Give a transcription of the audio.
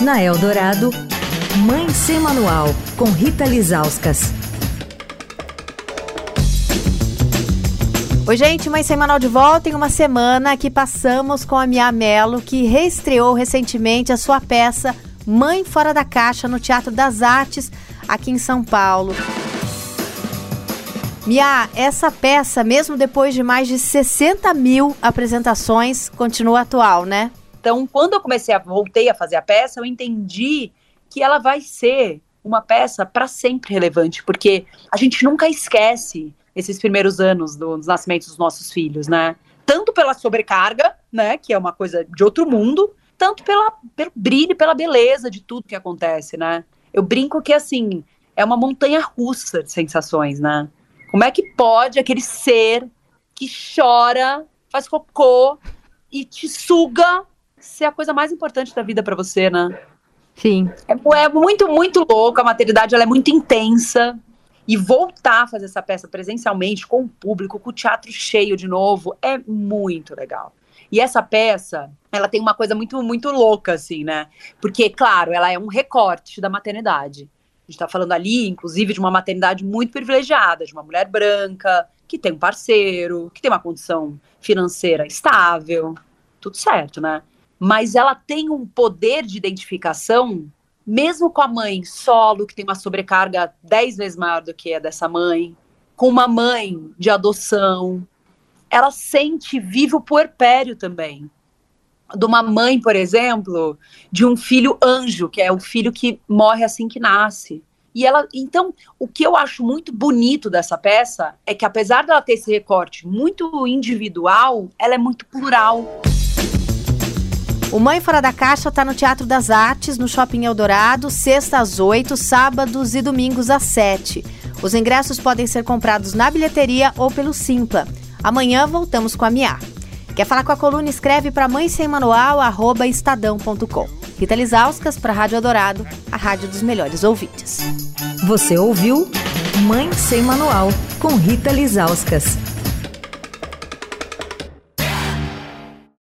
Na Eldorado, Mãe Sem Manual, com Rita Lizauskas. Oi, gente, Mãe Sem Manual de volta em uma semana que passamos com a Mia Mello, que reestreou recentemente a sua peça Mãe Fora da Caixa no Teatro das Artes, aqui em São Paulo. Mia, essa peça, mesmo depois de mais de 60 mil apresentações, continua atual, né? Então, quando eu comecei a voltei a fazer a peça, eu entendi que ela vai ser uma peça para sempre relevante, porque a gente nunca esquece esses primeiros anos do, dos nascimentos dos nossos filhos, né? Tanto pela sobrecarga, né, que é uma coisa de outro mundo, tanto pela, pelo brilho, pela beleza de tudo que acontece, né? Eu brinco que assim é uma montanha russa de sensações, né? Como é que pode aquele ser que chora, faz cocô e te suga ser a coisa mais importante da vida para você, né? Sim. É, é, muito, muito louco. A maternidade ela é muito intensa. E voltar a fazer essa peça presencialmente, com o público, com o teatro cheio de novo, é muito legal. E essa peça, ela tem uma coisa muito, muito louca, assim, né? Porque, claro, ela é um recorte da maternidade. A gente tá falando ali, inclusive, de uma maternidade muito privilegiada, de uma mulher branca, que tem um parceiro, que tem uma condição financeira estável, tudo certo, né? Mas ela tem um poder de identificação, mesmo com a mãe solo, que tem uma sobrecarga dez vezes maior do que a dessa mãe, com uma mãe de adoção, ela sente vivo puerpério também. De uma mãe, por exemplo, de um filho anjo, que é o filho que morre assim que nasce. E ela, então, o que eu acho muito bonito dessa peça é que apesar dela ter esse recorte muito individual, ela é muito plural. O Mãe Fora da Caixa está no Teatro das Artes, no Shopping Eldorado, sexta às 8, sábados e domingos às 7. Os ingressos podem ser comprados na bilheteria ou pelo Simpla. Amanhã voltamos com a Mia. Quer falar com a coluna? Escreve para mãe sem manual, arroba estadão.com. Rita Lisauskas para Rádio Eldorado, a rádio dos melhores ouvintes. Você ouviu Mãe Sem Manual, com Rita Lisauskas.